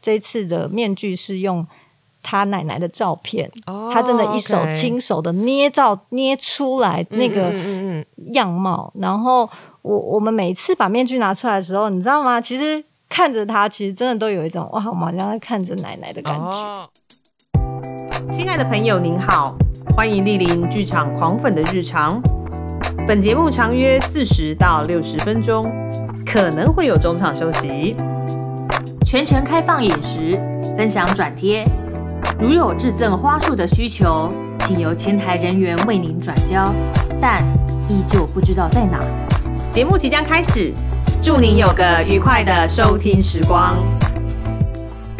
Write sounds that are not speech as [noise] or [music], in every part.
这次的面具是用他奶奶的照片，哦他真的一手亲手的捏造捏出来那个嗯嗯嗯样貌。然后我我们每次把面具拿出来的时候，你知道吗？其实看着他，其实真的都有一种哇，我们好像在看着奶奶的感觉。哦亲爱的朋友，您好，欢迎莅临剧场狂粉的日常。本节目长约四十到六十分钟，可能会有中场休息。全程开放饮食，分享转贴。如有致赠花束的需求，请由前台人员为您转交，但依旧不知道在哪。节目即将开始，祝您有个愉快的收听时光。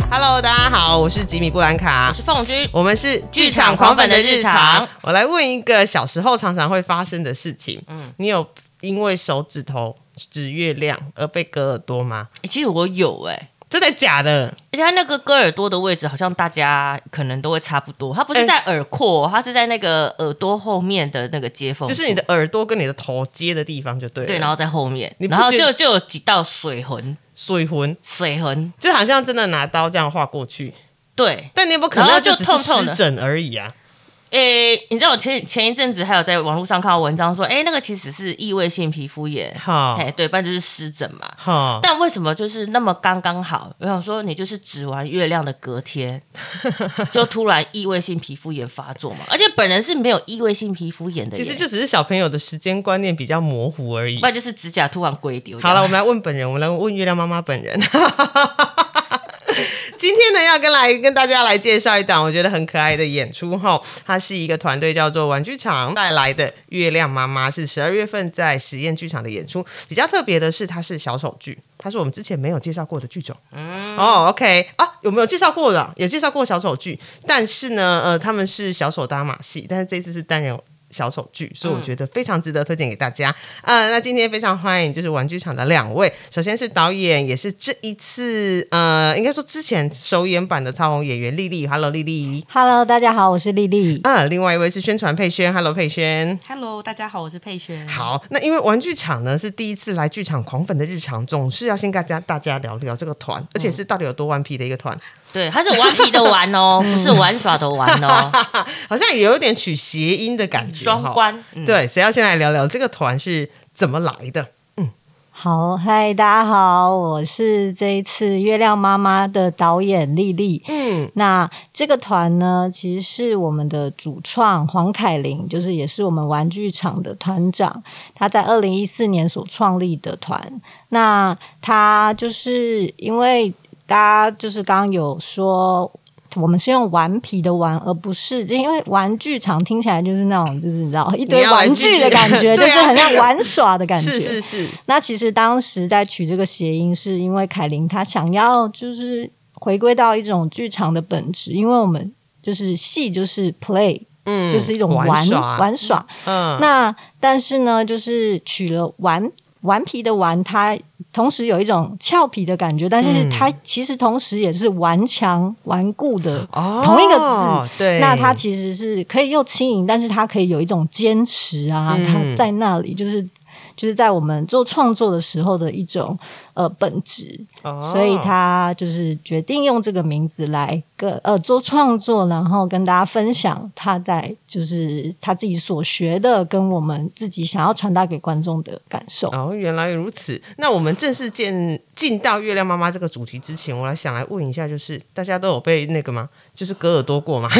Hello，大家好，我是吉米布兰卡我，是凤君，我们是剧场狂粉的日常。我来问一个小时候常常会发生的事情，嗯你有因为手指头指月亮而被割耳朵吗？欸其实我有哎、真的假的？而且它那个割耳朵的位置，好像大家可能都会差不多。它不是在耳廓，它是在那个耳朵后面的那个接缝，就是你的耳朵跟你的头接的地方就对了。对，然后在后面，然后就就有几道水痕，水痕水痕，就好像真的拿刀这样划过去，对。但你有没有可能就只是湿疹而已啊？诶、你知道我前前一阵子还有在网络上看到文章说，诶、那个其实是异位性皮肤炎，好哎，对，不然就是湿疹嘛。好，但为什么就是那么刚刚好？我想说，你就是指完月亮的隔天，[laughs] 就突然异位性皮肤炎发作嘛？而且本人是没有异位性皮肤炎的，其实就只是小朋友的时间观念比较模糊而已不。然就是指甲突然龟丢。好了，我们来问本人，我们来问月亮妈妈本人。[laughs] 今天呢，要跟来跟大家来介绍一档我觉得很可爱的演出哈，它是一个团队叫做玩具厂带来的《月亮妈妈》，是十二月份在实验剧场的演出。比较特别的是，它是小丑剧，它是我们之前没有介绍过的剧种。嗯哦，OK 啊，有没有介绍过的？有介绍过小丑剧，但是呢，呃，他们是小丑搭马戏，但是这次是单人。小丑剧，所以我觉得非常值得推荐给大家。啊、那今天非常欢迎就是玩具厂的两位，首先是导演，也是这一次呃，应该说之前首演版的超红演员丽丽，Hello 丽丽。Hello，大家好，我是丽丽。啊，另外一位是宣传佩轩，Hello 佩轩。Hello，大家好，我是佩轩。好，那因为玩具厂呢是第一次来剧场狂粉的日常，总是要先跟大家大家聊聊这个团，而且是到底有多顽皮的一个团，对，它是顽皮的玩哦，[laughs] 不是玩耍的玩哦，[laughs] 好像也有点取谐音的感觉。哈双关。嗯，对，谁要先来聊聊这个团是怎么来的？好，嗨，大家好，我是这一次月亮妈妈的导演丽丽。嗯，那这个团呢，其实是我们的主创黄凯琳，就是也是我们玩具厂的团长，他在二零一四年所创立的团。那他就是因为大家就是刚刚有说。我们是用顽皮的玩，而不是因为玩具厂听起来就是那种，就是你知道一堆玩具的感觉，[laughs] 就是很像玩耍的感觉。[laughs] 是是是，那其实当时在取这个谐音，是因为凯琳她想要就是回归到一种剧场的本质，因为我们就是戏就是 play，、嗯就是一种玩玩耍。嗯，那但是呢，就是取了顽顽皮的顽，它同时有一种俏皮的感觉，但是嗯。它其实同时也是顽强顽固的哦同一个字。对，那它其实是可以又轻盈，但是它可以有一种坚持啊，嗯。它在那里就是就是在我们做创作的时候的一种呃本质，哦所以他就是决定用这个名字来跟呃做创作，然后跟大家分享他在就是他自己所学的，跟我们自己想要传达给观众的感受。哦，原来如此。那我们正式见进到月亮妈妈这个主题之前，我来想来问一下，就是大家都有被那个吗？就是割耳朵过吗？[laughs]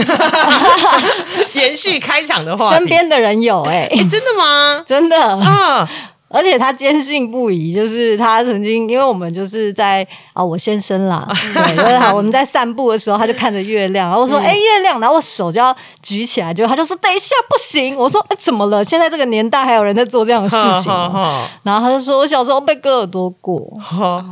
延续开场的话题，身边的人有哎、诶真的吗？[laughs] 真的，啊，而且他坚信不疑，就是他曾经，因为我们就是在啊、我先生啦，[laughs] 对，就是好我们在散步的时候，他就看着月亮，然后我说：“哎、月亮！”然后我手就要举起来，结果他就说：“等一下，不行！”我说：“哎、怎么了？现在这个年代还有人在做这样的事情 [laughs] 吗？”哈然后他就说：“我小时候被割耳朵过。哈，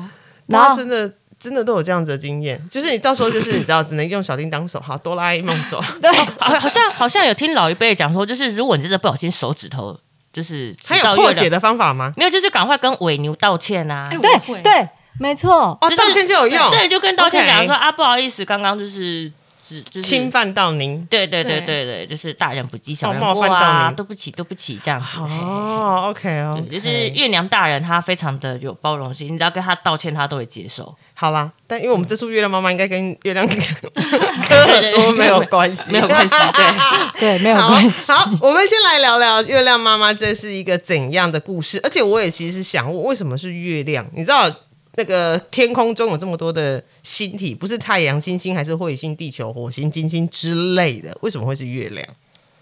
然后真的。真的都有这样子的经验，就是你到时候就是你知道，只能用小叮当手，哈，哆啦 A 梦手，[laughs] 好，好像好像有听老一辈讲说，就是如果你真的不小心手指头就是还有破解的方法吗？没有，就是赶快跟尾牛道歉啊。哎，对对，没错。哦，就是道歉就有用，对，就跟道歉讲说啊，不好意思，刚刚就是只就是侵。犯到您。对对对对对对，就是大人不计小人冒过犯到啊，你对不起对不起这样子。哦，OK 哦，对，就是月娘大人，她非常的有包容心，你只要跟她道歉，她都会接受。好啦，但因为我们这出月亮妈妈应该跟月亮科很多没有关系，没有关系，[laughs] 对，对，没有好关系。好，我们先来聊聊月亮妈妈这是一个怎样的故事，而且我也其实想问，为什么是月亮？你知道那个天空中有这么多的星体，不是太阳、星星，还是彗星、地球、火星、金星之类的，为什么会是月亮？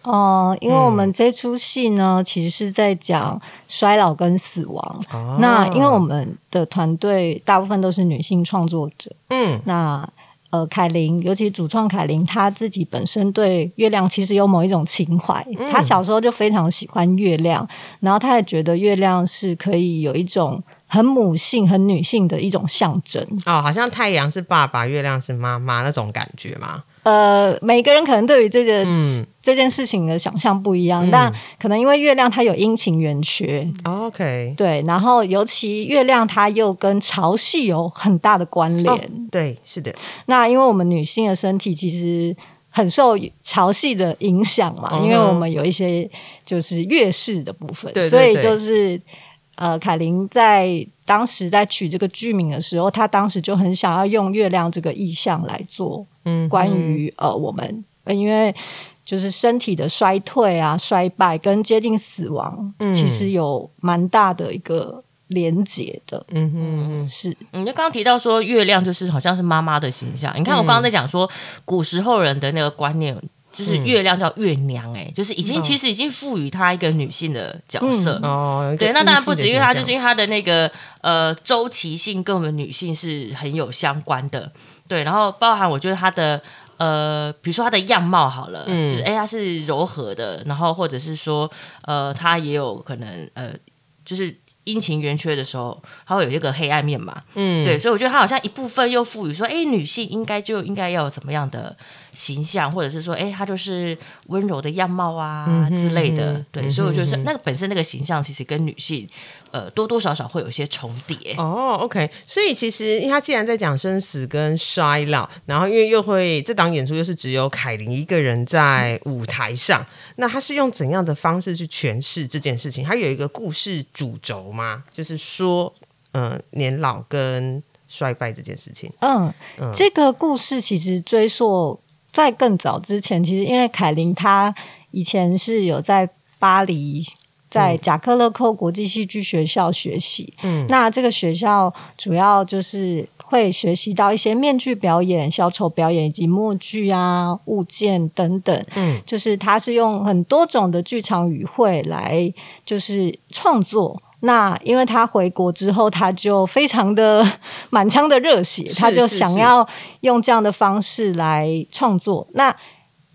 哦、因为我们这出戏呢，其实是在讲衰老跟死亡。那因为我们的团队大部分都是女性创作者，嗯那呃，凯琳，尤其主创凯琳，她自己本身对月亮其实有某一种情怀。她小时候就非常喜欢月亮，然后她也觉得月亮是可以有一种很母性、很女性的一种象征。哦，好像太阳是爸爸，月亮是妈妈那种感觉嘛。呃，每个人可能对于这个、嗯。这件事情的想象不一样，但可能因为月亮它有阴晴圆缺，哦 OK，对，然后尤其月亮它又跟潮汐有很大的关联。哦对，是的，那因为我们女性的身体其实很受潮汐的影响嘛，嗯因为我们有一些就是月事的部分，对对。所以就是呃，凯琳在当时在取这个剧名的时候，她当时就很想要用月亮这个意象来做嗯，关于、呃我们，呃因为就是身体的衰退啊、衰败跟接近死亡，嗯其实有蛮大的一个连结的，嗯哼嗯是你，就刚刚提到说月亮就是好像是妈妈的形象。你看我刚刚在讲说，古时候人的那个观念。就是月亮叫月娘、哎、就是已经、哦其实已经赋予她一个女性的角色。哦，对，那当然不止，因为它阴性的形象就是因为她的那个呃周期性跟我们女性是很有相关的。对，然后包含我觉得她的呃，比如说她的样貌好了，嗯就是哎它是柔和的，然后或者是说呃她也有可能呃就是。阴晴圆缺的时候，它会有一个黑暗面嘛？嗯，对，所以我觉得它好像一部分又赋予说，哎，女性应该就应该要有怎么样的形象，或者是说，哎，她就是温柔的样貌啊、嗯之类的。对，所以我觉得那个本身那个形象其实跟女性呃多多少少会有一些重叠。哦，OK，所以其实因为他既然在讲生死跟衰老，然后因为又会这档演出又是只有凯琳一个人在舞台上，那他是用怎样的方式去诠释这件事情？他有一个故事主轴吗？就是说，呃，年老跟衰败这件事情。嗯，这个故事其实追溯在更早之前，其实因为凯琳她以前是有在巴黎。在贾克勒寇国际戏剧学校学习，嗯。那这个学校主要就是会学习到一些面具表演、小丑表演以及默剧啊、物件等等，嗯。就是他是用很多种的剧场语汇来就是创作。那因为他回国之后，他就非常的 [laughs] 满腔的热血，他就想要用这样的方式来创作。那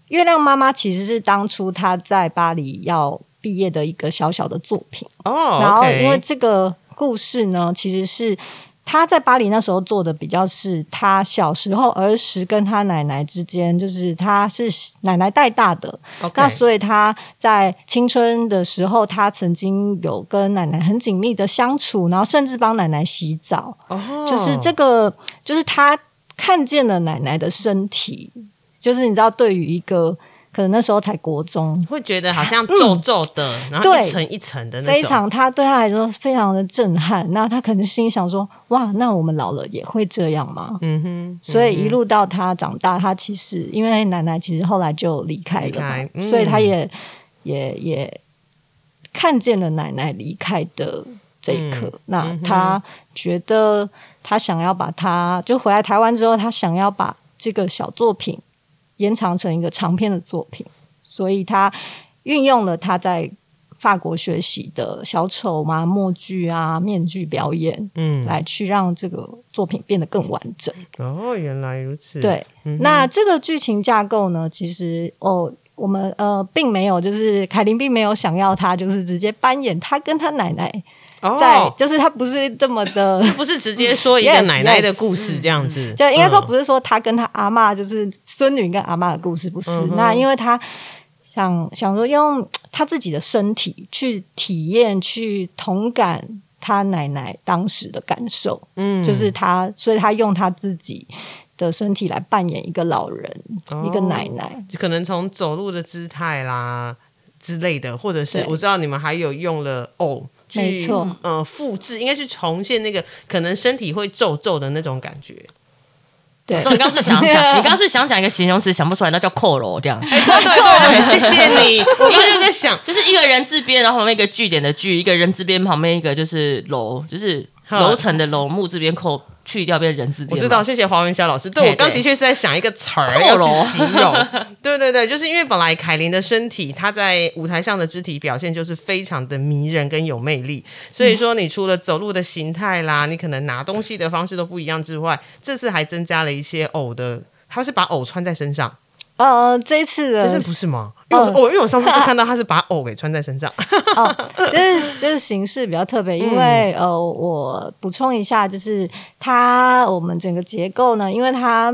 月亮妈妈其实是当初他在巴黎要毕业的一个小小的作品。哦，然后因为这个故事呢，其实是他在巴黎那时候做的比较是他小时候儿时跟他奶奶之间，就是他是奶奶带大的。那所以他在青春的时候，他曾经有跟奶奶很紧密的相处，然后甚至帮奶奶洗澡，哦，就是这个，就是他看见了奶奶的身体，就是你知道，对于一个可能那时候才国中，会觉得好像皱皱的，[gasps] 然后一层一层的那种，非常，他对他来说非常的震撼。那他可能心里想说：“哇，那我们老了也会这样吗？”嗯哼，所以一路到他长大，他其实因为奶奶其实后来就离开了嘛，嗯所以他也也也看见了奶奶离开的这一刻。嗯那他觉得他想要把他就回来台湾之后，他想要把这个小作品延长成一个长篇的作品，所以他运用了他在法国学习的小丑嘛、默剧啊、面具表演，嗯，来去让这个作品变得更完整。哦，原来如此，对，嗯那这个剧情架构呢，其实哦，我们呃并没有，就是凯琳并没有想要他就是直接扮演他跟他奶奶在，哦，就是他不是这么的。[laughs] 不是直接说一个奶奶的故事这样子，就应该说嗯。不是说他跟他阿嬷就是孙女跟阿妈的故事，不是。嗯那因为他想想说用他自己的身体去体验、去同感他奶奶当时的感受，嗯。就是他，所以他用他自己的身体来扮演一个老人，哦。一个奶奶。可能从走路的姿态啦之类的，或者是我知道你们还有用了偶去没错呃复制，应该去重现那个可能身体会皱皱的那种感觉。对你刚刚是想讲，你刚刚是想讲一个形容词，想不出来，那叫扣楼这样子。对对对对，谢谢你。[laughs] 我刚刚就在想，就是一个人字边，然后旁边一个句点的句，一个人字边旁边一个就是楼，就是楼层的楼，木字边扣去掉变人字边。我知道，谢谢黄文霄老师。对我刚的确是在想一个词儿要去形容。[laughs] 对对对，就是因为本来凯琳的身体，她在舞台上的肢体表现就是非常的迷人跟有魅力，所以说你除了走路的形态啦，你可能拿东西的方式都不一样之外，这次还增加了一些偶的，他是把偶穿在身上，呃，这次的这次不是吗？因为我、我因为我上次是 [laughs] 看到他是把藕给穿在身上，[laughs] 哦，就是就是形式比较特别，因为、呃，我补充一下，就是它我们整个结构呢，因为它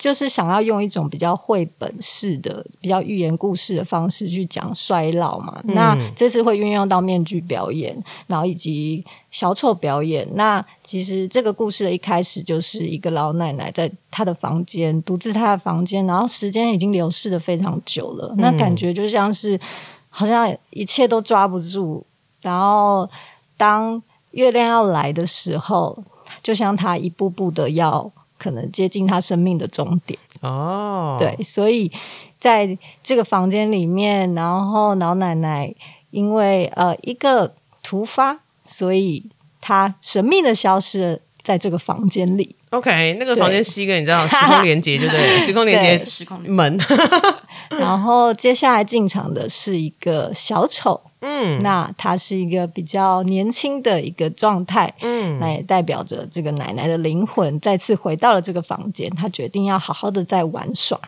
就是想要用一种比较绘本式的、比较寓言故事的方式去讲衰老嘛。那这次会运用到面具表演，然后以及小丑表演。那其实这个故事的一开始就是一个老奶奶在她的房间，独自她的房间，然后时间已经流逝的非常久了，那感觉就像是好像一切都抓不住，然后当月亮要来的时候，就像她一步步的要可能接近他生命的终点。哦，对，所以在这个房间里面，然后老奶奶因为呃一个突发，所以她神秘的消失了在这个房间里。OK，那个房间是一个你知道时空连接，对不对？[laughs] 时空连接时空门，[laughs] 然后接下来进场的是一个小丑，嗯。那他是一个比较年轻的一个状态，嗯。那也代表着这个奶奶的灵魂再次回到了这个房间，她决定要好好的在玩耍。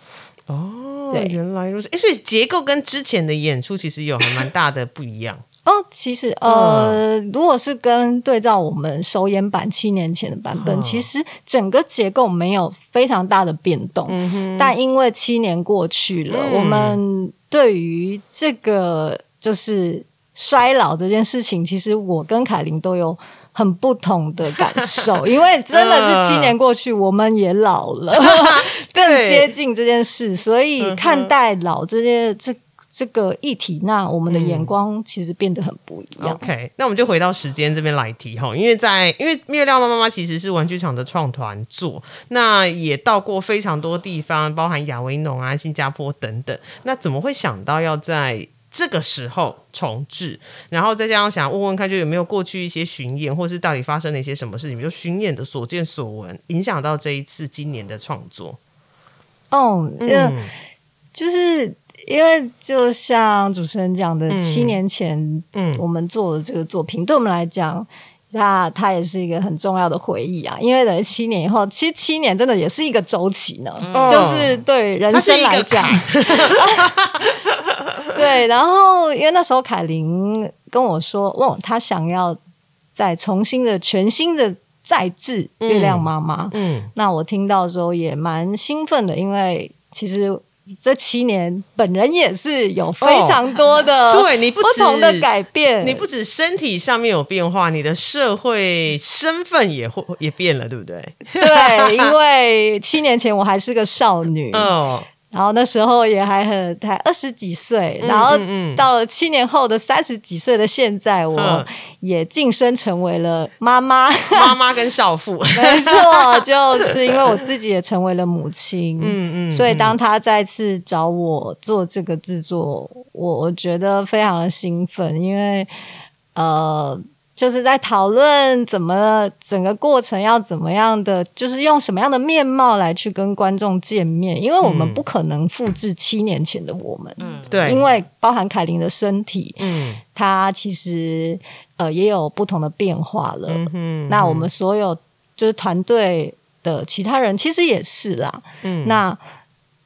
哦，对。原来如此。哎，所以结构跟之前的演出其实有还蛮大的不一样。哦，其实呃，如果是跟对照我们首演版七年前的版本，嗯。其实整个结构没有非常大的变动，嗯但因为七年过去了，嗯。我们对于这个就是衰老这件事情，其实我跟凯琳都有。很不同的感受，[laughs] 因为真的是七年过去，我们也老了，[laughs] 更接近这件事，所以看待老这些这这个议题，那我们的眼光其实变得很不一样。OK，那我们就回到时间这边来提哈，因为在因为月亮妈妈妈其实是玩具厂的创团做，那也到过非常多地方，包含亚维农啊、新加坡等等。那怎么会想到要在这个时候重置？然后再加上想问问看，就有没有过去一些巡演，或是到底发生了一些什么事情，比如巡演的所见所闻，影响到这一次今年的创作。哦，呃，嗯就是因为就像主持人讲的，嗯七年前嗯我们做的这个作品，对我们来讲。它它也是一个很重要的回忆啊，因为等于七年以后，其实七年真的也是一个周期呢，哦就是对人生来讲，[laughs] 对。然后因为那时候凯琳跟我说，哦，她想要再重新的、全新的再制《月亮妈妈》嗯。那我听到的时候也蛮兴奋的，因为其实这七年本人也是有非常多的、哦对你不不同的改变，你不止身体上面有变化，你的社会身份也会也变了，对不对？对，因为七年前我还是个少女，哦，然后那时候也还很才二十几岁，嗯然后到了七年后的三十几岁的现在，我嗯也晋升成为了妈妈。[laughs] 妈妈跟少妇，[laughs] 没错，就是因为我自己也成为了母亲，嗯嗯所以当他再次找我做这个制作，我我觉得非常的兴奋，因为呃，就是在讨论怎么整个过程要怎么样的，就是用什么样的面貌来去跟观众见面，因为我们嗯。不可能复制七年前的我们，嗯，对，因为包含凯琳的身体，嗯她其实呃也有不同的变化了，嗯哼。那我们所有就是团队的其他人，其实也是啦。嗯。那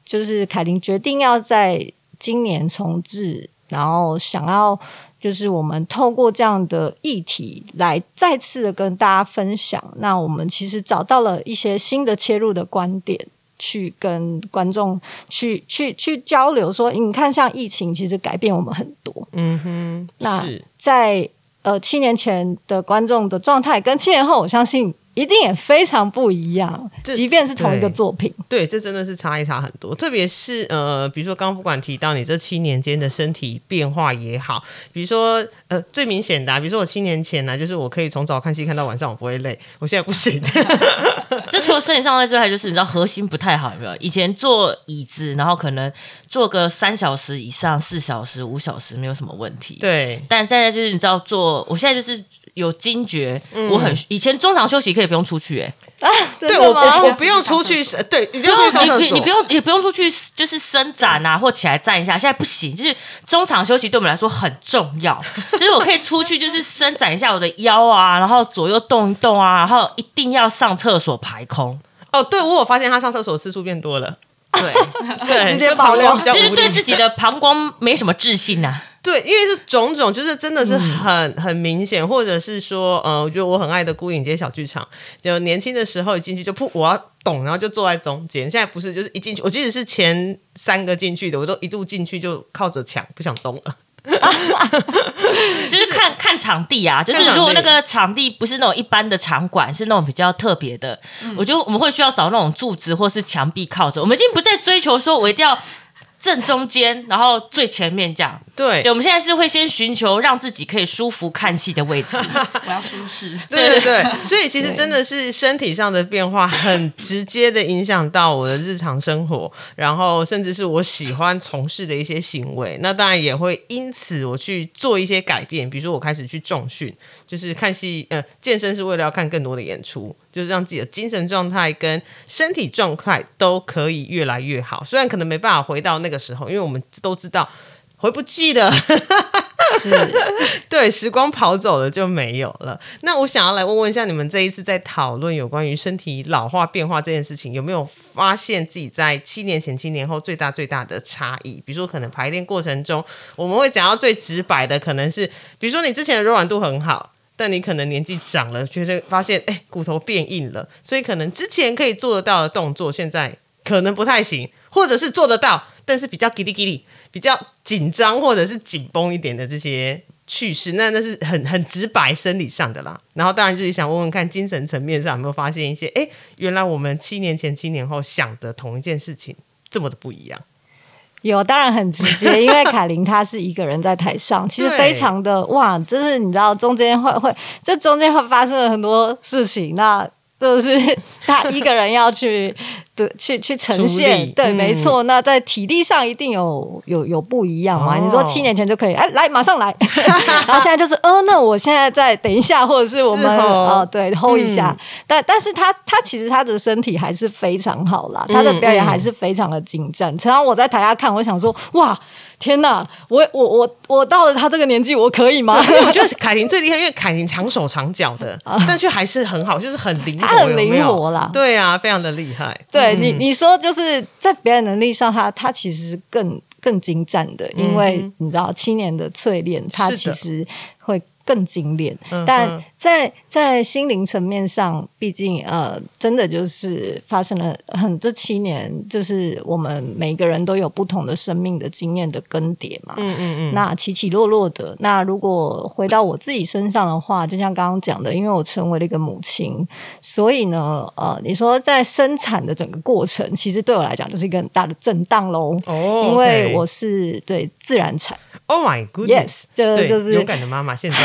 就是凯琳决定要在今年重置，然后想要就是我们透过这样的议题来再次的跟大家分享。那我们其实找到了一些新的切入的观点。去跟观众去去去交流说你看，像疫情其实改变我们很多。嗯哼，那在呃七年前的观众的状态跟七年后，我相信一定也非常不一样。即便是同一个作品，对，这真的是差异差很多，特别是呃，比如说刚刚不管提到你这七年间的身体变化也好，比如说呃最明显的、啊，比如说我七年前呢、就是我可以从早看戏看到晚上，我不会累，我现在不行。[laughs] [laughs] 这除了身体上累之外，就是你知道核心不太好，有没有？以前坐椅子，然后可能坐个三小时以上、四小时、五小时没有什么问题。，对，但现在就是你知道坐，我现在就是有惊觉，我很以前中场休息可以不用出去、欸，真对我我我不用出去，[laughs] 对，一定要出去上厕所你你你不。用也不用出去，就是伸展啊，或起来站一下。现在不行，就是中场休息对我们来说很重要，就是我可以出去，就是伸展一下我的腰啊，然后左右动一动啊，然后一定要上厕所排空。哦，对我有发现他上厕所次数变多了，对，[laughs] 对，直接就爆料膀胱比较就是无力。对自己的膀胱没什么自信呐、对，因为是种种，就是真的是很、很明显，或者是说，呃，我觉得我很爱的孤影街小剧场，就年轻的时候一进去就噗，我要懂，然后就坐在中间。现在不是，就是一进去，我即使是前三个进去的，我都一度进去就靠着墙不想动了。[laughs] 就是看看场地啊，就是如果那个场地不是那种一般的场馆，是那种比较特别的，我觉得我们会需要找那种柱子或是墙壁靠着。我们已经不再追求说我一定要正中间，然后最前面这样。对对，我们现在是会先寻求让自己可以舒服看戏的位置。[laughs] 我要舒适。对对对，[laughs] 所以其实真的是身体上的变化，很直接的影响到我的日常生活，然后甚至是我喜欢从事的一些行为。那当然也会因此我去做一些改变，比如说我开始去重训，就是看戏，呃，健身是为了要看更多的演出，就是让自己的精神状态跟身体状态都可以越来越好。虽然可能没办法回到那个时候，因为我们都知道回不去了。[laughs] 对，时光跑走了就没有了。那我想要来问问一下，你们这一次在讨论有关于身体老化变化这件事情，有没有发现自己在七年前、七年后最大最大的差异？比如说，可能排练过程中，我们会讲到最直白的，可能是比如说你之前的柔软度很好。但你可能年纪长了，觉得发现哎骨头变硬了，所以可能之前可以做得到的动作，现在可能不太行，或者是做得到，但是比较叽里叽里，比较紧张或者是紧绷一点的这些趣事，那那是很 [laughs] 很直白生理上的啦。然后当然就是想问问看，精神层面上有没有发现一些，哎，原来我们七年前、七年后想的同一件事情这么的不一样。有，当然很直接，[laughs] 因为凯琳她是一个人在台上，[laughs] 其实非常的哇，就是你知道中间会会这中间会发生了很多事情，那就是 [laughs] 他一个人要去对去去呈现，对，嗯没错。那在体力上一定有有有不一样嘛？哦你说七年前就可以，哎，来马上来，[laughs] 然后现在就是，呃，那我现在再等一下，或者是我们啊对，hold 一下。嗯但但是他他其实他的身体还是非常好啦，他的表演还是非常的精湛。常常我在台下看，我想说，哇，天哪，我我我我到了他这个年纪，我可以吗？我觉得凯婷最厉害，因为凯婷长手长脚的，但却还是很好，就是很灵活，很灵活啦。对啊，非常的厉害。对你你说就是在表演能力上，他他其实更更精湛的，因为你知道七年的淬炼，他其实会更精炼。嗯但在在心灵层面上，毕竟呃，真的就是发生了很这七年，就是我们每个人都有不同的生命的经验的更迭嘛。嗯嗯嗯，那起起落落的。那如果回到我自己身上的话，就像刚刚讲的，因为我成为了一个母亲，所以呢，呃，你说在生产的整个过程，其实对我来讲就是一个很大的震荡喽。哦因为我是对自然产 Oh my goodness，，yes，就对，就是勇敢的妈妈，现在。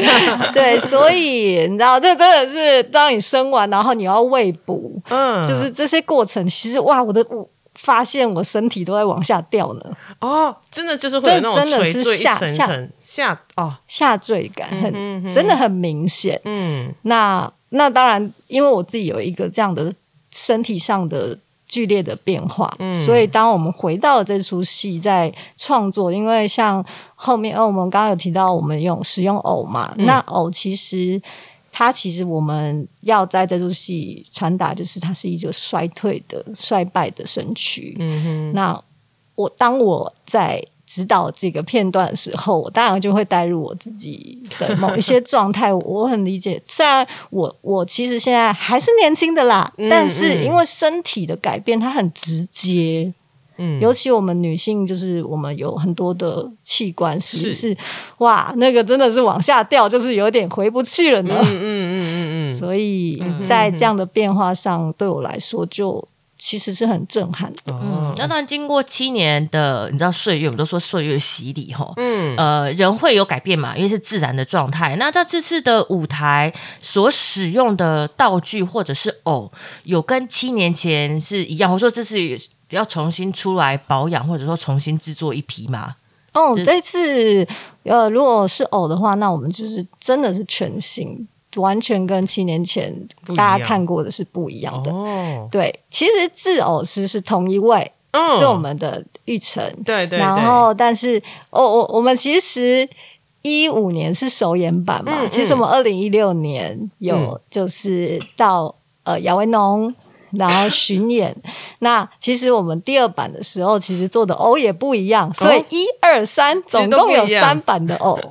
[laughs] 对，所以你知道，这真的是当你生完，然后你要喂补，嗯，就是这些过程，其实哇，我的我发现我身体都在往下掉呢，哦，真的就是会有那种真的是垂坠一下下。层层下哦，下坠感很、嗯哼真的很明显。嗯。那那当然，因为我自己有一个这样的身体上的剧烈的变化，嗯所以当我们回到这出戏在创作，因为像后面，哦，我们刚刚有提到我们用使用偶嘛，嗯那偶其实。它其实我们要在这出戏传达，就是它是一个衰退的、衰败的身躯。嗯哼，那我当我在指导这个片段的时候，我当然就会带入我自己的某一些状态。我很理解，虽然我我其实现在还是年轻的啦，嗯但是嗯因为身体的改变，它很直接。嗯尤其我们女性，就是我们有很多的器官，是是是哇，那个真的是往下掉，就是有点回不去了呢。嗯嗯嗯嗯嗯，所以在这样的变化上，对我来说就其实是很震撼的。哦嗯，那当然经过七年的，你知道岁月，我们都说岁月洗礼哈，嗯呃，人会有改变嘛，因为是自然的状态。那在这次的舞台所使用的道具或者是偶，有跟七年前是一样，或者说这次要重新出来保养，或者说重新制作一批吗？哦，这次呃，如果是偶的话，那我们就是真的是全新，完全跟七年前大家看过的是不一样的。哦，对，其实制偶师是同一位，嗯是我们的玉成。对对对，然后，但是，哦，我我们其实一五年是首演版嘛，嗯其实我们二零一六年有就是到、呃亚维农。然后巡演，那其实我们第二版的时候，其实做的偶也不一样，所以一二三总共有三版的偶。[laughs]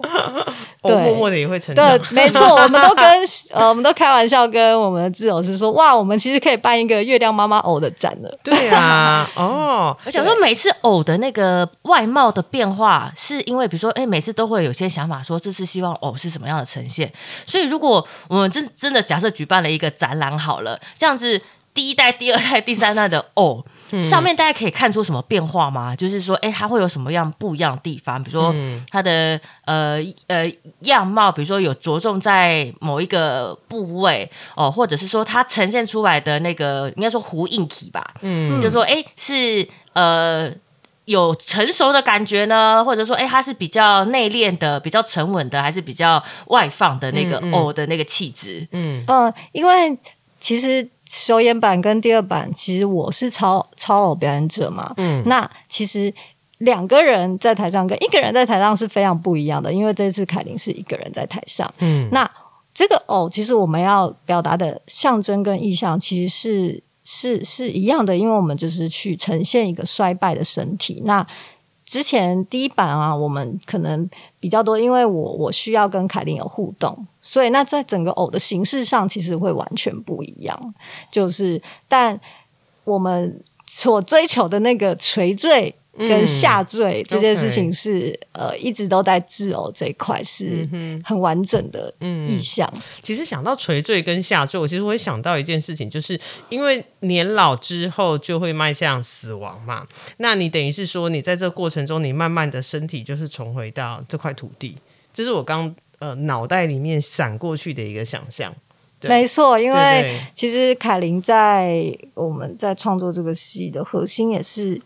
对默默的也会成长对，，没错，我们都跟呃，我们都开玩笑跟我们的制偶师说，哇，我们其实可以办一个月亮妈妈偶的展了。对啊，[laughs] 哦，[laughs] 我想说，每次偶的那个外貌的变化，是因为比如说，哎，每次都会有些想法，说这次希望偶是什么样的呈现。所以，如果我们真真的假设举办了一个展览好了，这样子第一代、第二代、第三代的 [laughs] 哦。上面大家可以看出什么变化吗？就是说，哎，它会有什么样不一样的地方？比如说，它的呃呃样貌，比如说有着重在某一个部位哦，或者是说它呈现出来的那个，应该说呼应体吧，嗯，就说哎是呃有成熟的感觉呢，或者说哎它是比较内敛的、比较沉稳的，还是比较外放的那个嗯嗯偶的那个气质？嗯嗯，因为其实首演版跟第二版，其实我是超超偶表演者嘛，嗯。那其实两个人在台上跟一个人在台上是非常不一样的，因为这次凯琳是一个人在台上，嗯。那这个偶其实我们要表达的象征跟意象其实是是是一样的，因为我们就是去呈现一个衰败的身体。那之前第一版啊，我们可能比较多，因为我我需要跟凯琳有互动，所以那在整个偶的形式上，其实会完全不一样。就是，但我们所追求的那个垂坠跟下坠、这件事情是呃，一直都在自偶这一块是很完整的意象。其实想到垂坠跟下坠，我其实会想到一件事情，就是因为年老之后就会迈向死亡嘛。那你等于是说，你在这个过程中，你慢慢的身体就是重回到这块土地，这是我刚呃脑袋里面闪过去的一个想象。没错，因为其实凯琳在我们在创作这个戏的核心也是，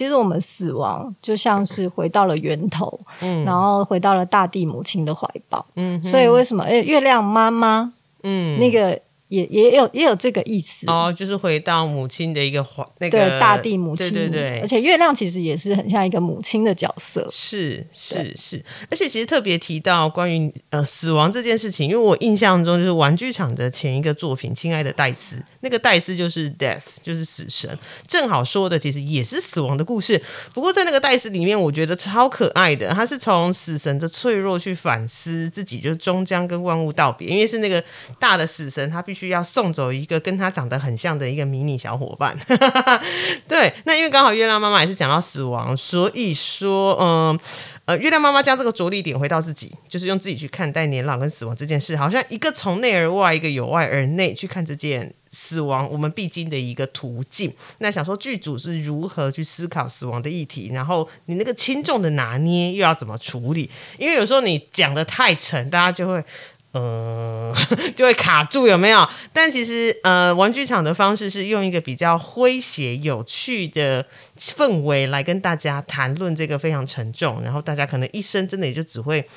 其实我们死亡就像是回到了源头，嗯然后回到了大地母亲的怀抱。嗯所以为什么？诶，月亮妈妈嗯那个也也有也有这个意思。哦，就是回到母亲的一个环那对个大地母亲，对对对，而且月亮其实也是很像一个母亲的角色。是是是，而且其实特别提到关于呃死亡这件事情，因为我印象中就是玩具厂的前一个作品《亲爱的戴斯》，那个戴斯就是 death，就是死神，正好说的其实也是死亡的故事。不过在那个戴斯里面，我觉得超可爱的，他是从死神的脆弱去反思自己，就终将跟万物道别，因为是那个大的死神，他必须需要送走一个跟他长得很像的一个迷你小伙伴。[laughs] 对，那因为刚好月亮妈妈也是讲到死亡，所以说，嗯、呃，月亮妈妈将这个着力点回到自己，就是用自己去看待年老跟死亡这件事，好像一个从内而外，一个由外而内去看这件死亡我们必经的一个途径。那想说剧组是如何去思考死亡的议题，然后你那个轻重的拿捏又要怎么处理？因为有时候你讲的太沉，大家就会。呃，[laughs] 就会卡住，有没有？但其实，呃，玩具厂的方式是用一个比较诙谐、有趣的氛围来跟大家谈论这个非常沉重，然后大家可能一生真的也就只会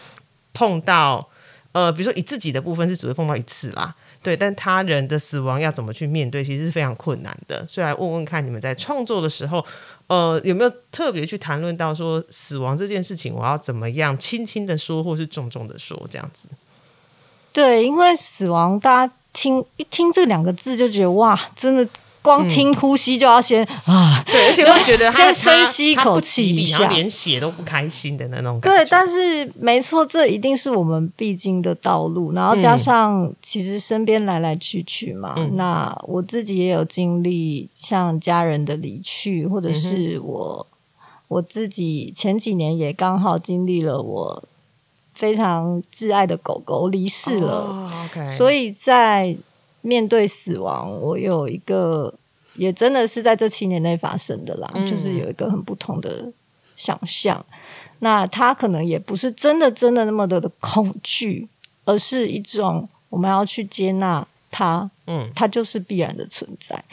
碰到，呃，比如说以自己的部分是只会碰到一次啦，对，但他人的死亡要怎么去面对，其实是非常困难的。所以来问问看，你们在创作的时候，呃，有没有特别去谈论到说死亡这件事情，我要怎么样轻轻的说，或是重重的说，这样子？对，因为死亡，大家听一听这两个字就觉得哇，真的光听呼吸就要先、啊。对，而且会觉得 [laughs] 他先深吸一口气一下连血都不开心的那种感对，觉。但是没错，这一定是我们必经的道路。然后加上，其实身边来来去去嘛，嗯那我自己也有经历，像家人的离去，或者是我、我自己前几年也刚好经历了我非常挚爱的狗狗离世了，所以在面对死亡，我有一个也真的是在这七年内发生的啦，嗯。就是有一个很不同的想象。那他可能也不是真的真的那么的的恐惧，而是一种我们要去接纳它，嗯。它就是必然的存在。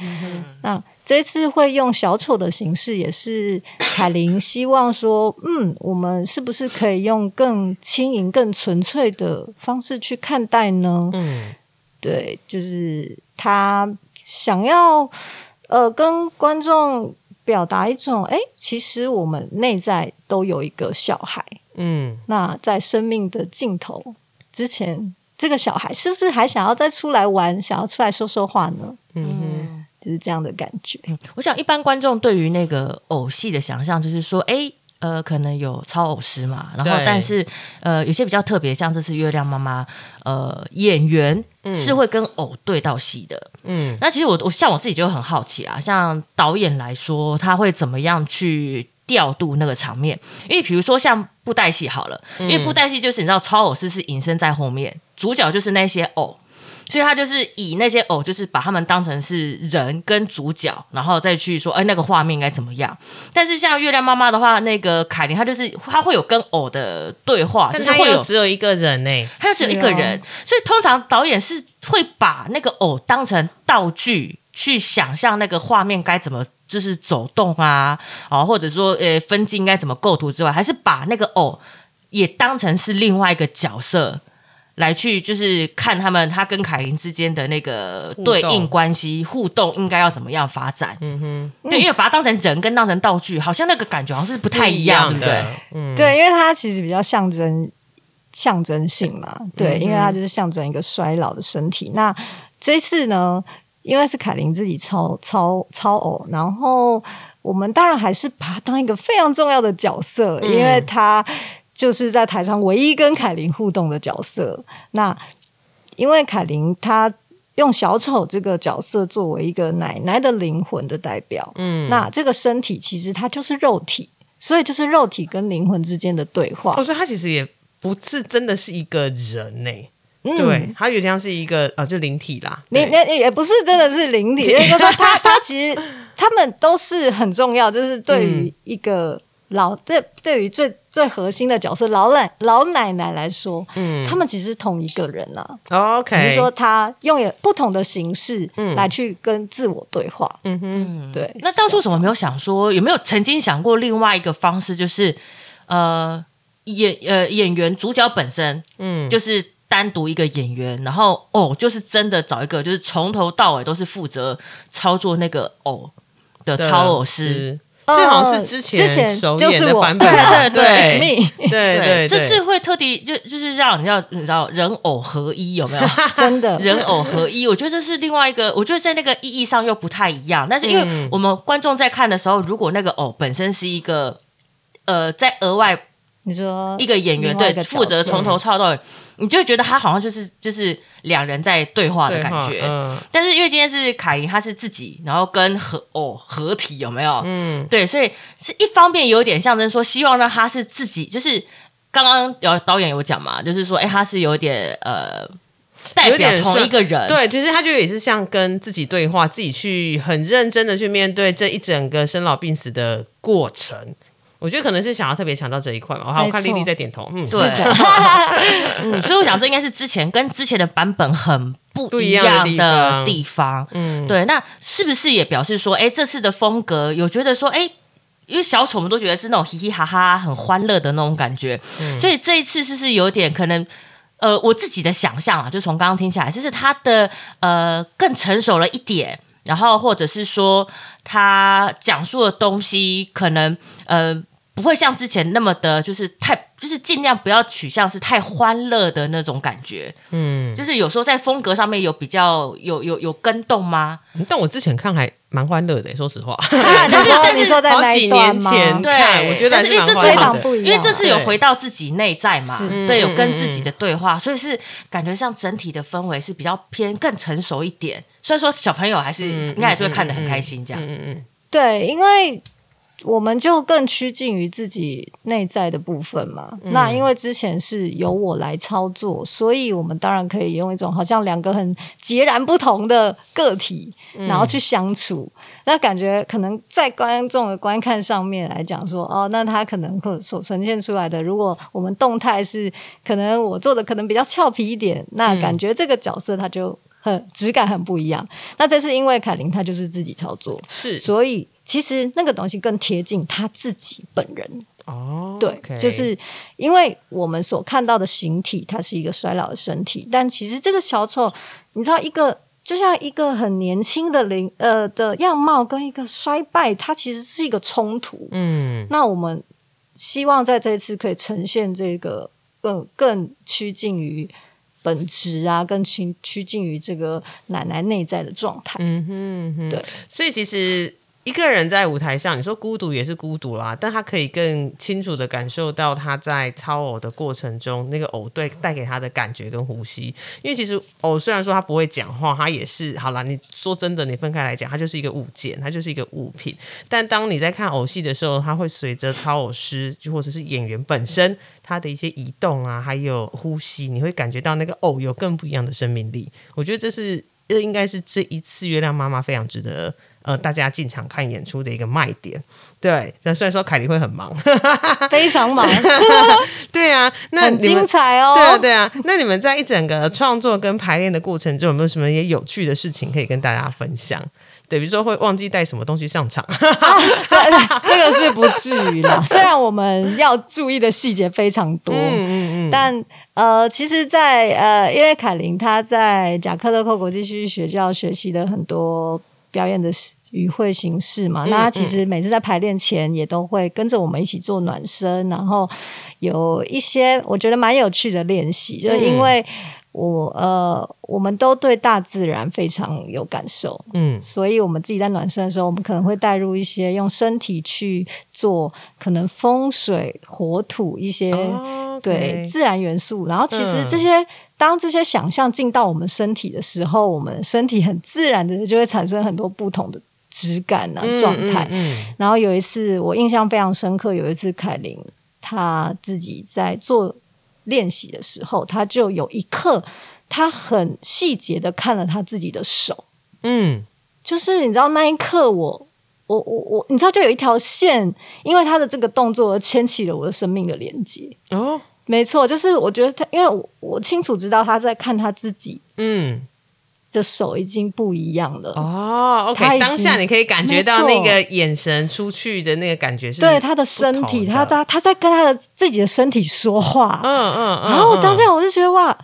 那这次会用小丑的形式，也是凯琳希望说，嗯，我们是不是可以用更轻盈、更纯粹的方式去看待呢？嗯。对，就是他想要呃跟观众表达一种，哎，其实我们内在都有一个小孩，嗯。那在生命的尽头之前，这个小孩是不是还想要再出来玩，想要出来说说话呢？嗯就是这样的感觉。我想一般观众对于那个偶戏的想象就是说，哎。呃，可能有超偶师嘛，然后但是呃，有些比较特别，像这次月亮妈妈，呃，演员是会跟偶对到戏的。嗯那其实我我像我自己就很好奇啊，像导演来说，他会怎么样去调度那个场面？因为比如说像布袋戏好了，因为布袋戏就是你知道超偶师是隐身在后面，主角就是那些偶。所以他就是以那些偶，就是把他们当成是人跟主角，然后再去说，哎，那个画面应该怎么样？但是像月亮妈妈的话，那个凯琳，她就是她会有跟偶的对话，就是会有只有一个人呢，他就只有一个人，是所以通常导演是会把那个偶当成道具去想象那个画面该怎么就是走动啊，哦，或者说呃分镜应该怎么构图之外，还是把那个偶也当成是另外一个角色。来去就是看他们他跟凯琳之间的那个对应关系互动应该要怎么样发展？嗯哼，对，因为把它当成人跟当成道具，好像那个感觉好像是不太一样，对不对？的，嗯，对，因为它其实比较象征象征性嘛，对，因为它就是象征一个衰老的身体。那这次呢，因为是凯琳自己超超超偶，然后我们当然还是把它当一个非常重要的角色，因为他就是在台上唯一跟凯琳互动的角色。那因为凯琳她用小丑这个角色作为一个奶奶的灵魂的代表，嗯，那这个身体其实它就是肉体，所以就是肉体跟灵魂之间的对话哦，。所以他其实也不是真的是一个人呢，嗯对，他有点像是一个呃，就灵体啦，你对你也不是真的是灵体，[laughs] 就是说他他其实他们都是很重要，就是对于一个老这对于最最核心的角色老奶老奶奶来说，嗯他们其实是同一个人呐、哦只是说他用有不同的形式嗯来去跟自我对话。嗯哼，对，那当初怎么没有想说，有没有曾经想过另外一个方式，就是呃演呃演员主角本身嗯，就是单独一个演员，然后偶就是真的找一个就是从头到尾都是负责操作那个偶的操偶师。是，这好像是之前呃之前首演就是我的版本，对对对 [laughs] 对对，这次会特地就就是让你要你知道人偶合一有没有？[laughs] 真的人偶合一，我觉得这是另外一个，我觉得在那个意义上又不太一样。但是因为嗯我们观众在看的时候，如果那个偶本身是一个呃，在额外你说一个演员对负责从头唱到尾，你就会觉得他好像就是就是两人在对话的感觉。嗯但是因为今天是凯琳，她是自己，然后跟合哦合体有没有？嗯，对，所以是一方面有点象征说，希望让他是自己，就是刚刚有导演有讲嘛，就是说，哎，他是有点呃代有表同一个人，对，其实他就也是像跟自己对话，自己去很认真的去面对这一整个生老病死的过程。我觉得可能是想要特别强调这一块嘛。好，我看丽丽在点头，嗯，对，[laughs] 嗯，所以我想这应该是之前跟之前的版本很不不一一样样的地的方地方。嗯，对，那是不是也表示说，哎，这次的风格有觉得说，哎，因为小丑我们都觉得是那种嘻嘻哈哈、很欢乐的那种感觉，嗯所以这一次是是有点可能。呃，我自己的想象啊，就从刚刚听起来，就是他的呃更成熟了一点，然后或者是说他讲述的东西可能呃不会像之前那么的，就是太就是尽量不要取向是太欢乐的那种感觉，嗯，就是有时候在风格上面有比较有有有跟动吗？但我之前看还蛮欢乐的，说实话。[laughs] 啊，你说但是你说在好几？年前对看，我觉得还但是因为这蛮非欢乐的。常不一样，因为这次有回到自己内在嘛，是对，嗯有跟自己的对话，所以是感觉像整体的氛围是比较偏更成熟一点。虽然说小朋友还是、嗯应该还是会看得很开心，这样。嗯嗯对，因为我们就更趋近于自己内在的部分嘛。那因为之前是由我来操作，所以我们当然可以用一种好像两个很截然不同的个体，然后去相处。那感觉可能在观众的观看上面来讲说，哦，那他可能会所呈现出来的，如果我们动态是可能我做的可能比较俏皮一点，那感觉这个角色他就很质感很不一样。那这是因为凯琳她就是自己操作，是所以其实那个东西更贴近他自己本人。哦，对就是因为我们所看到的形体，它是一个衰老的身体，但其实这个小丑，你知道，一个就像一个很年轻的灵呃的样貌，跟一个衰败，它其实是一个冲突。嗯那我们希望在这一次可以呈现这个更更趋近于本质啊，更趋趋近于这个奶奶内在的状态。嗯哼嗯哼，对，所以其实一个人在舞台上，你说孤独也是孤独啦，但他可以更清楚的感受到他在操偶的过程中，那个偶对带给他的感觉跟呼吸。因为其实偶虽然说他不会讲话，他也是好啦。你说真的，你分开来讲，它就是一个物件，它就是一个物品。但当你在看偶戏的时候，它会随着操偶师或者是演员本身他的一些移动啊，还有呼吸，你会感觉到那个偶有更不一样的生命力。我觉得这是这应该是这一次月亮妈妈非常值得呃大家进场看演出的一个卖点。对，那虽然说凯琳会很忙，[laughs] 非常忙，[laughs] 对啊，那很精彩哦。对啊，对啊。那你们在一整个创作跟排练的过程中，有没有什么也有趣的事情可以跟大家分享？对，比如说会忘记带什么东西上场，这 [laughs] 这个是不至于啦。虽然我们要注意的细节非常多，嗯嗯嗯，但呃，其实在，呃，因为凯琳她在贾克勒克国际戏剧学校学习的很多表演的语会形式嘛，嗯那她其实每次在排练前也都会跟着我们一起做暖身，然后有一些我觉得蛮有趣的练习，就是因为我呃，我们都对大自然非常有感受，嗯。所以我们自己在暖身的时候，我们可能会带入一些用身体去做可能风水、火土一些、对自然元素。然后其实嗯。这些、当这些想象进到我们身体的时候，我们身体很自然的就会产生很多不同的质感啊、状态。嗯嗯然后有一次我印象非常深刻，有一次凯琳她自己在做练习的时候，她就有一刻，她很细节的看了她自己的手。嗯就是你知道那一刻我，我我我你知道就有一条线，因为他的这个动作而牵起了我的生命的连接。嗯哦没错，就是我觉得他，因为我我清楚知道他在看他自己嗯的手已经不一样了。哦他，OK，当下你可以感觉到那个眼神出去的那个感觉是对他的身体，他他他在跟他的自己的身体说话，嗯嗯嗯，然后当下我就觉得哇，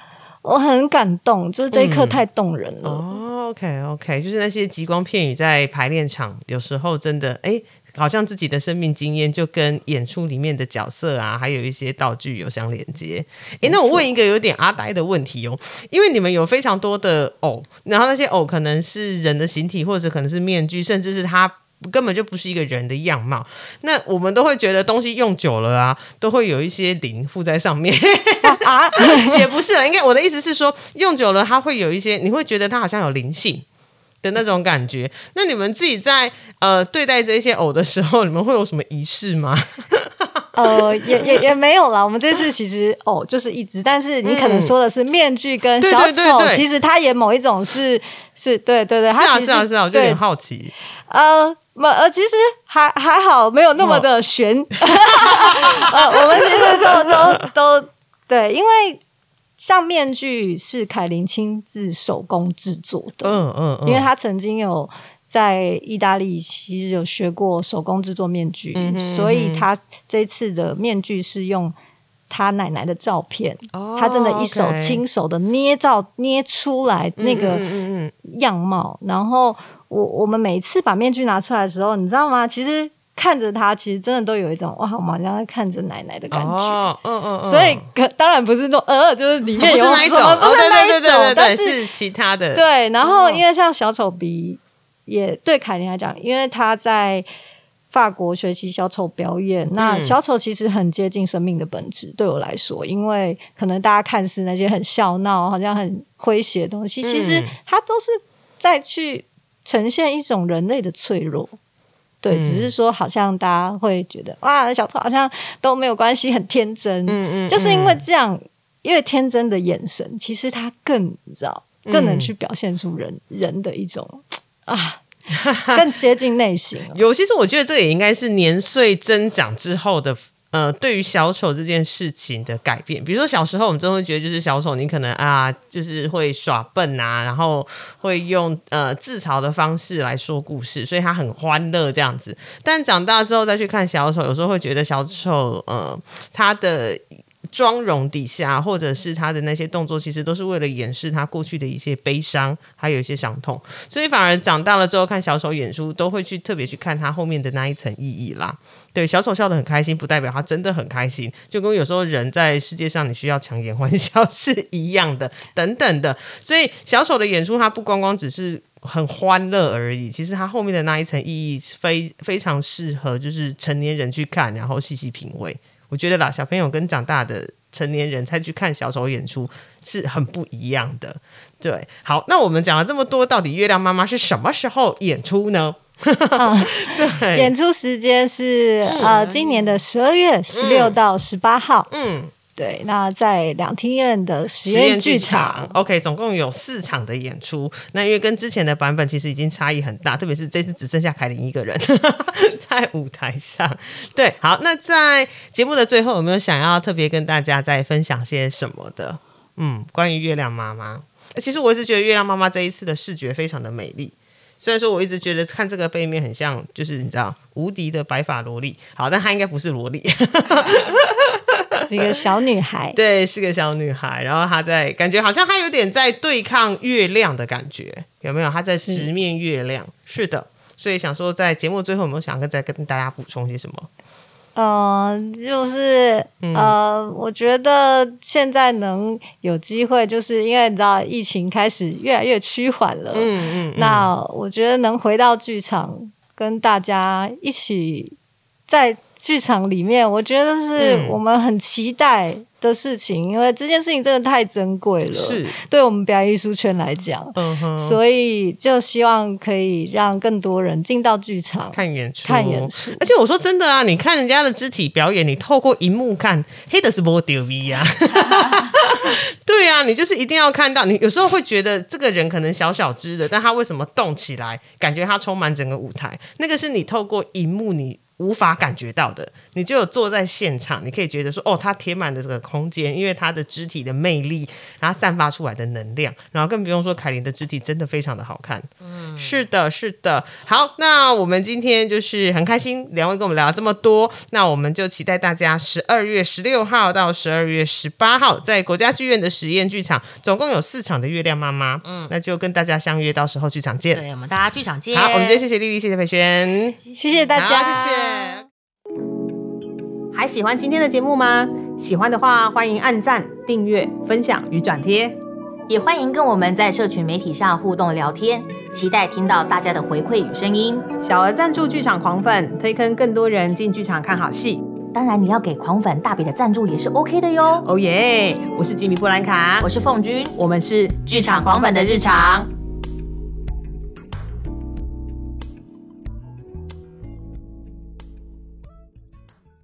我很感动，就是这一刻嗯太动人了。哦，OK OK，就是那些极光片语在排练场，有时候真的哎。好像自己的生命经验就跟演出里面的角色啊，还有一些道具有相连接。诶，那我问一个有点阿呆的问题哦，因为你们有非常多的偶，然后那些偶可能是人的形体，或者可能是面具，甚至是他根本就不是一个人的样貌。那我们都会觉得东西用久了啊，都会有一些灵附在上面。啊，[laughs] 也不是了，应该我的意思是说，用久了它会有一些，你会觉得它好像有灵性的那种感觉。那你们自己在呃对待这些偶的时候，你们会有什么仪式吗？[laughs] 呃，也也也没有啦。我们这次其实哦，就是一只，但是你可能说的是面具跟对小丑，对对对其实它也某一种是是，对对对，是啊它其实是啊是啊，我就有点好奇。呃。没呃，其实还还好，没有那么的悬。[laughs] 呃，我们其实都都都对，因为像面具是凯琳亲自手工制作的，嗯嗯嗯，因为他曾经有在意大利其实有学过手工制作面具，嗯哼所以他这次的面具是用他奶奶的照片，哦他真的一手亲手的捏造捏出来那个嗯嗯嗯。样貌，然后我我们每次把面具拿出来的时候，你知道吗？其实看着他，其实真的都有一种哇，我们好像在看着奶奶的嗯，感觉。哦，嗯嗯嗯，所以可当然不是说呃，就是里面有不是那一种，什么哦，不是对那一种，对对对对对，但是是其他的，对，然后哦因为像小丑鼻也对凯琳来讲，因为他在法国学习小丑表演，那嗯小丑其实很接近生命的本质。对我来说，因为可能大家看似那些很笑闹、好像很诙谐的东西，其实嗯它都是在去呈现一种人类的脆弱。对，嗯只是说好像大家会觉得哇，小丑好像都没有关系，很天真。嗯嗯就是因为这样，因为天真的眼神，其实他更你知道，更能嗯去表现出人、人的一种 [tsk] 啊，更接近内心了。[laughs] 有，其实我觉得这也应该是年岁增长之后的。呃，对于小丑这件事情的改变，比如说小时候我们真会觉得，就是小丑你可能啊，就是会耍笨啊，然后会用呃自嘲的方式来说故事，所以他很欢乐这样子。但长大之后再去看小丑，有时候会觉得小丑呃他的妆容底下，或者是他的那些动作，其实都是为了掩饰他过去的一些悲伤，还有一些伤痛。所以反而长大了之后看小丑演出，都会去特别去看他后面的那一层意义啦。对，小丑笑得很开心，不代表他真的很开心，就跟有时候人在世界上你需要强颜欢笑 [laughs] 是一样的，等等的。所以小丑的演出，它不光光只是很欢乐而已，其实它后面的那一层意义非非常适合就是成年人去看，然后细细品味。我觉得啦，小朋友跟长大的成年人再去看小丑演出是很不一样的。对，好，那我们讲了这么多，到底月亮妈妈是什么时候演出呢？[laughs] 对，演出时间是呃今年的十二月十六到十八号，嗯，对，那在两厅院的实实验验剧场，，OK，总共有四场的演出。那因为跟之前的版本其实已经差异很大，特别是这次只剩下凯琳一个人 [laughs] 在舞台上。对，好，那在节目的最后，有没有想要特别跟大家再分享些什么的？嗯，关于月亮妈妈，其实我一直觉得月亮妈妈这一次的视觉非常的美丽。虽然说我一直觉得看这个背面很像，就是你知道无敌的白发萝莉，好，但她应该不是萝莉，[laughs] 是一个小女孩。[laughs] 对，是个小女孩，然后她在感觉好像她有点在对抗月亮的感觉，有没有？她在直面月亮，是的。所以想说，在节目最后有没有想跟再跟大家补充些什么？嗯、就是嗯。呃，我觉得现在能有机会，就是因为你知道疫情开始越来越趋缓了，嗯嗯，嗯。那我觉得能回到剧场跟大家一起在剧场里面，我觉得是嗯。我们很期待的事情，因为这件事情真的太珍贵了，是，对我们表演艺术圈来讲，嗯哼，所以就希望可以让更多人进到剧场看演出，看演出。而且我说真的啊，你看人家的肢体表演，你透过荧幕看，黑的是波丢 V 啊。[laughs] 对啊，你就是一定要看到。你有时候会觉得这个人可能小小只的，但他为什么动起来，感觉他充满整个舞台？那个是你透过荧幕你无法感觉到的。你只有坐在现场，你可以觉得说，哦，它填满了这个空间，因为它的肢体的魅力，然后散发出来的能量，然后更不用说凯琳的肢体真的非常的好看。嗯是的，是的。好，那我们今天就是很开心，两位跟我们聊了这么多，那我们就期待大家十二月十六号到十二月十八号在国家剧院的实验剧场，总共有四场的《月亮妈妈》。嗯，那就跟大家相约，到时候剧场见。对，我们大家剧场见。好，我们今天谢谢丽丽，谢谢裴轩，谢谢大家，谢谢。还喜欢今天的节目吗？喜欢的话，欢迎按赞、订阅、分享与转贴。也欢迎跟我们在社群媒体上互动聊天，期待听到大家的回馈与声音。小额赞助剧场狂粉，推坑更多人进剧场看好戏。当然，你要给狂粉大笔的赞助也是 OK 的哟。哦耶！我是吉米布兰卡，我是凤君，我们是剧场狂粉的日常。